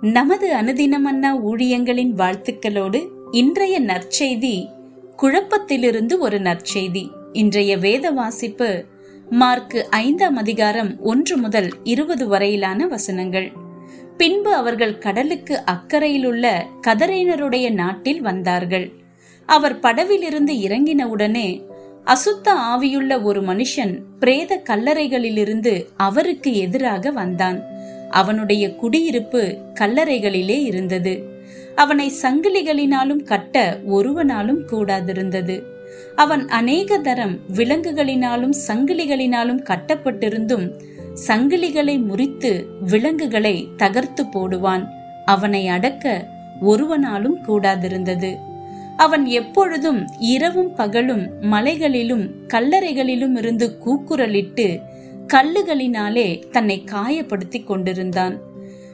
நமது அனுதினமன்னா ஊழியங்களின் வாழ்த்துக்களோடு இன்றைய நற்செய்தி குழப்பத்திலிருந்து ஒரு நற்செய்தி. இன்றைய வேத வாசிப்பு மார்க்கு ஐந்தாம் அதிகாரம் ஒன்று முதல் இருபது வரையிலான வசனங்கள். பின்பு அவர்கள் கடலுக்கு அக்கறையிலுள்ள கதரையினருடைய நாட்டில் வந்தார்கள். அவர் படவிலிருந்து இறங்கினவுடனே அசுத்த ஆவியுள்ள ஒரு மனுஷன் பிரேத கல்லறைகளிலிருந்து அவருக்கு எதிராக வந்தான். அவனுடைய குடியிருப்பு கல்லறைகளிலே இருந்தது. அவனை சங்கிலிகளினாலும் கட்ட ஒருவனாலும் கூடாதிருந்தது. அவன் அநேக தரம் விலங்குகளினாலும் சங்கிலிகளினாலும் கட்டப்பட்டிருந்தும் சங்கிலிகளை முறித்து விலங்குகளை தகர்த்து போடுவான். அவனை அடக்க ஒருவனாலும் கூடாதிருந்தது. அவன் எப்பொழுதும் இரவும் பகலும் மலைகளிலும் கல்லறைகளிலும் இருந்து கூக்குரலிட்டு கல்லுகளினாலே தன்னை காயப்படுத்தி கொண்டிருந்தான்.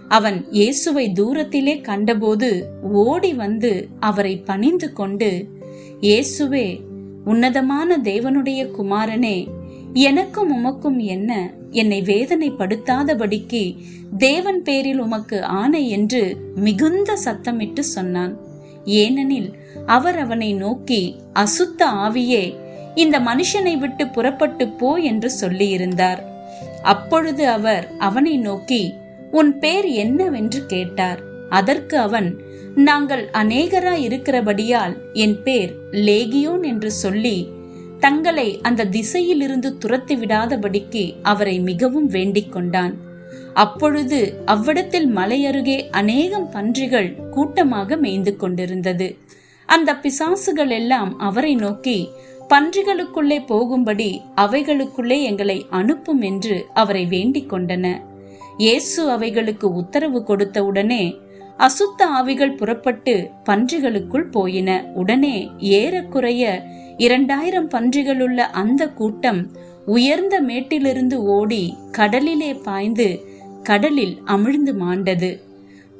அவன் இயேசுவை தூரத்திலே கண்டபோது ஓடி வந்து அவரை பணிந்து கொண்டு இயேசுவே உன்னதமான தேவனுடைய குமாரனே எனக்கும் உமக்கும் என்ன? என்னை வேதனைப்படுத்தாதபடிக்கு தேவன் பேரில் உமக்கு ஆணை என்று மிகுந்த சத்தமிட்டு சொன்னான். ஏனெனில் அவர் அவனை நோக்கி அசுத்த ஆவியே இந்த மனுஷனை விட்டு புறப்பட்டு போ என்று சொல்லியிருந்தார். அப்பொழுது அவர் அவனை நோக்கி உன் பேர் என்னவென்று கேட்டார். அதற்கு அவன் நாங்கள் அநேகரா இருக்கிறபடியால் என் பேர் லேகியோன் என்று சொல்லி தங்களை அந்த திசையிலிருந்து துரத்தி விடாதபடிக்கு அவரை மிகவும் வேண்டிக் கொண்டான். அப்பொழுது அவ்விடத்தில் மலையருகே அநேகம் பன்றிகள் கூட்டமாக மேய்ந்து கொண்டிருந்தது. அந்த பிசாசுகள் எல்லாம் அவரை நோக்கி பன்றிகளுக்குள்ளே போகும்படி அவைகளுக்குள்ளே எங்களை அனுப்பும் என்று அவரை வேண்டிக் கொண்டன. இயேசு அவைகளுக்கு உத்தரவு கொடுத்தவுடனே அசுத்த ஆவிகள் புறப்பட்டு பன்றிகளுக்குள் போயின. உடனே ஏறக்குறைய இரண்டாயிரம் பன்றிகளுள்ள அந்த கூட்டம் உயர்ந்த மேட்டிலிருந்து ஓடி கடலிலே பாய்ந்து கடலில் அமிழ்ந்து மாண்டது.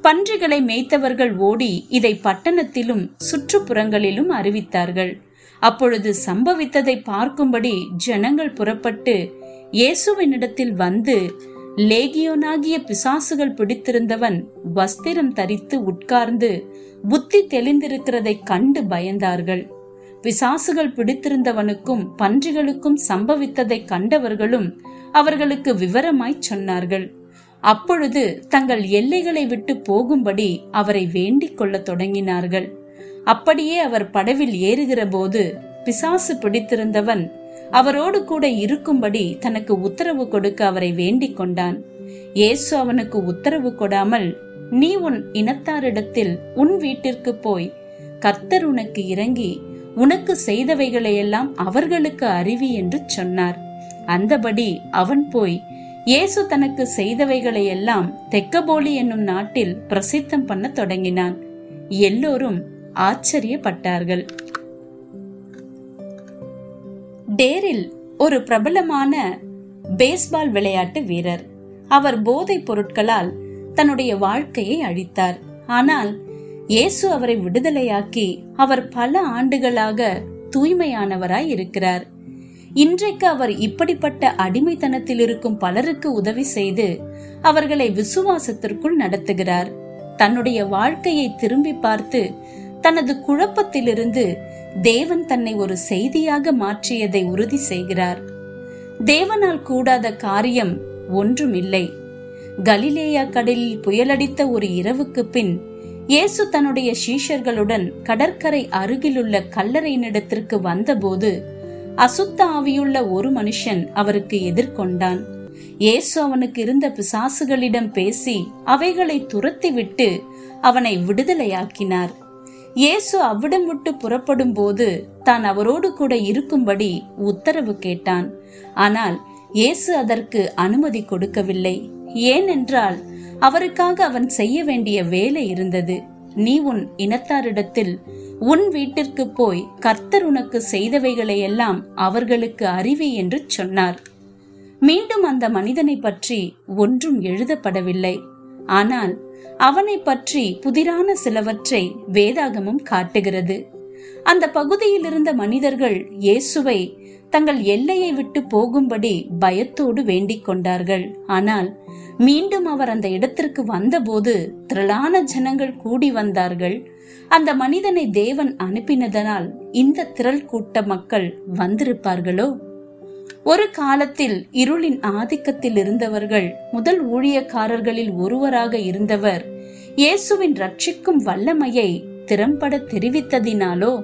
பன்றிகளை மேய்த்தவர்கள் ஓடி இதை பட்டணத்திலும் சுற்றுப்புறங்களிலும் அறிவித்தார்கள். அப்பொழுது சம்பவித்ததை பார்க்கும்படி ஜனங்கள் புறப்பட்டு இயேசுவினிடத்தில் வந்து லேகியோனாகிய பிசாசுகள் பிடித்திருந்தவன் வஸ்திரம் தரித்து உட்கார்ந்து புத்தி தெளிந்திருக்கிறதை கண்டு பயந்தார்கள். பிசாசுகள் பிடித்திருந்தவனுக்கும் பன்றிகளுக்கும் சம்பவித்ததை கண்டவர்களும் அவர்களுக்கு விவரமாய் சொன்னார்கள். அப்பொழுது தங்கள் எல்லைகளை விட்டு போகும்படி அவரை வேண்டிக் கொள்ளத் தொடங்கினார்கள். அப்படியே அவர் படவில் ஏறுகிற போது பிசாசு பிடித்திருந்தவன் அவரோடு கூட இருக்கும்படி தனக்கு உத்தரவு கொடுக்க அவரை வேண்டிக் கொண்டான். இயேசு அவனுக்கு உத்தரவு கொடாமல் நீ உன் இனத்தாரிடத்தில் உன் வீட்டிற்கு போய் கர்த்தர் உனக்கு இறங்கி உனக்கு செய்தவைகளையெல்லாம் அவர்களுக்கு அறிவி என்று சொன்னார். அந்தபடி அவன் போய் இயேசு தனக்கு செய்தவைகளையெல்லாம் தெக்கபோலி என்னும் நாட்டில் பிரசித்தம் பண்ண தொடங்கினான். எல்லோரும் ஆச்சரியப்பட்டார்கள். டேரில் ஒரு பிரபலமான பேஸ்பால் விளையாட்டு வீரர். அவர் போதைப் பொருட்களால் தன்னுடைய வாழ்க்கையை அழித்தார். ஆனால் இயேசு அவரை விடுதலையாக்கி அவர் பல ஆண்டுகளாக தூய்மையானவராய் இருக்கிறார். இன்றைக்கு அவர் இப்படிப்பட்ட அடிமைத்தனத்தில் இருக்கும் பலருக்கு உதவி செய்து அவர்களை விசுவாசத்திற்குள் நடத்துகிறார். தன்னுடைய வாழ்க்கையை திரும்பி பார்த்து தனது குழப்பத்திலிருந்து தேவன் தன்னை ஒரு செய்தியாக மாற்றியதை உறுதி செய்கிறார். தேவனால் கூடாத காரியம் ஒன்றுமில்லை. கலிலேயா கடலில் புயலடித்த ஒரு இரவுக்கு பின் இயேசு தன்னுடைய சீஷர்களுடன் கடற்கரை அருகிலுள்ள கல்லறையினிடத்திற்கு வந்தபோது அசுத்த ஆவியுள்ள ஒரு மனுஷன் அவருக்கு எதிர்கொண்டான். இயேசு அவனுக்கு இருந்த பிசாசுகளிடம் பேசி அவைகளை துரத்திவிட்டு அவனை விடுதலையாக்கினார். இயேசு அவ்விடம் விட்டு புறப்படும் போது தான் அவரோடு கூட இருக்கும்படி உத்தரவு கேட்டான். ஆனால் இயேசு அதற்கு அனுமதி கொடுக்கவில்லை. ஏனென்றால் அவருக்காக அவன் செய்ய வேண்டிய வேலை இருந்தது. நீ உன் இனத்தாரிடத்தில் உன் வீட்டிற்கு போய் கர்த்தர் உனக்கு செய்தவைகளை எல்லாம் அவர்களுக்கு அறிவி என்று சொன்னார். மீண்டும் அந்த மனிதனை பற்றி ஒன்றும் எழுதப்படவில்லை. ஆனால் அவனை பற்றி புதிரான சிலவற்றை வேதாகமும் காட்டுகிறது. அந்த பகுதியில் இருந்த மனிதர்கள் இயேசுவை தங்கள் எல்லையை விட்டு போகும்படி பயத்தோடு வேண்டிக் கொண்டார்கள். ஆனால் மீண்டும் அவர் அந்த இடத்திற்கு வந்தபோது திரளான ஜனங்கள் கூடி வந்தார்கள். அந்த மனிதனை தேவன் அனுப்பினதனால் இந்த திரள் கூட்ட மக்கள் வந்திருப்பார்களோ? ஒரு காலத்தில் இருளின் ஆதிக்கத்தில் இருந்தவர்கள் முதல் ஊழியக்காரர்களில் ஒருவராக இருந்தவர். இயேசுவின் ரட்சிக்கும் வல்லமையை திறம்பட தெரிவித்ததினாலோ?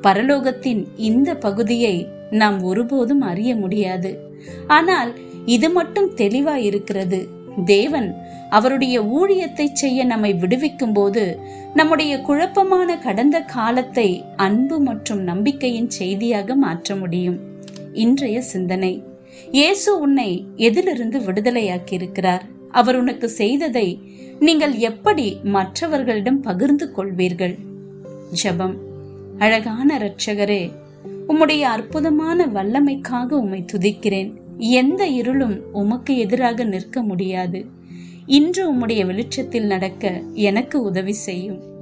பரலோகத்தின் இந்த பகுதியை நாம் ஒருபோதும் அறிய முடியாது. ஆனால் இது மட்டும் தெளிவா இருக்கிறது தேவன் அவருடைய ஊழியத்தை செய்ய நம்மை விடுவிக்கும் போது நம்முடைய குழப்பமான கடந்த காலத்தை அன்பு மற்றும் நம்பிக்கையின் செய்தியாக மாற்ற முடியும். இன்றைய சிந்தனை. இயேசு உன்னை எதிலிருந்து விடுதலையாக்கி இருக்கிறார் அவர் உனக்கு செய்ததை நீங்கள் எப்படி மற்றவர்களிடம் பகிர்ந்து கொள்வீர்கள்? ஜபம். அழகான இரட்சகரே உம்முடைய அற்புதமான வல்லமைக்காக உம்மை துதிக்கிறேன். எந்த இருளும் உமக்கு எதிராக நிற்க முடியாது. இன்று உம்முடைய வெளிச்சத்தில் நடக்க எனக்கு உதவி செய்யும்.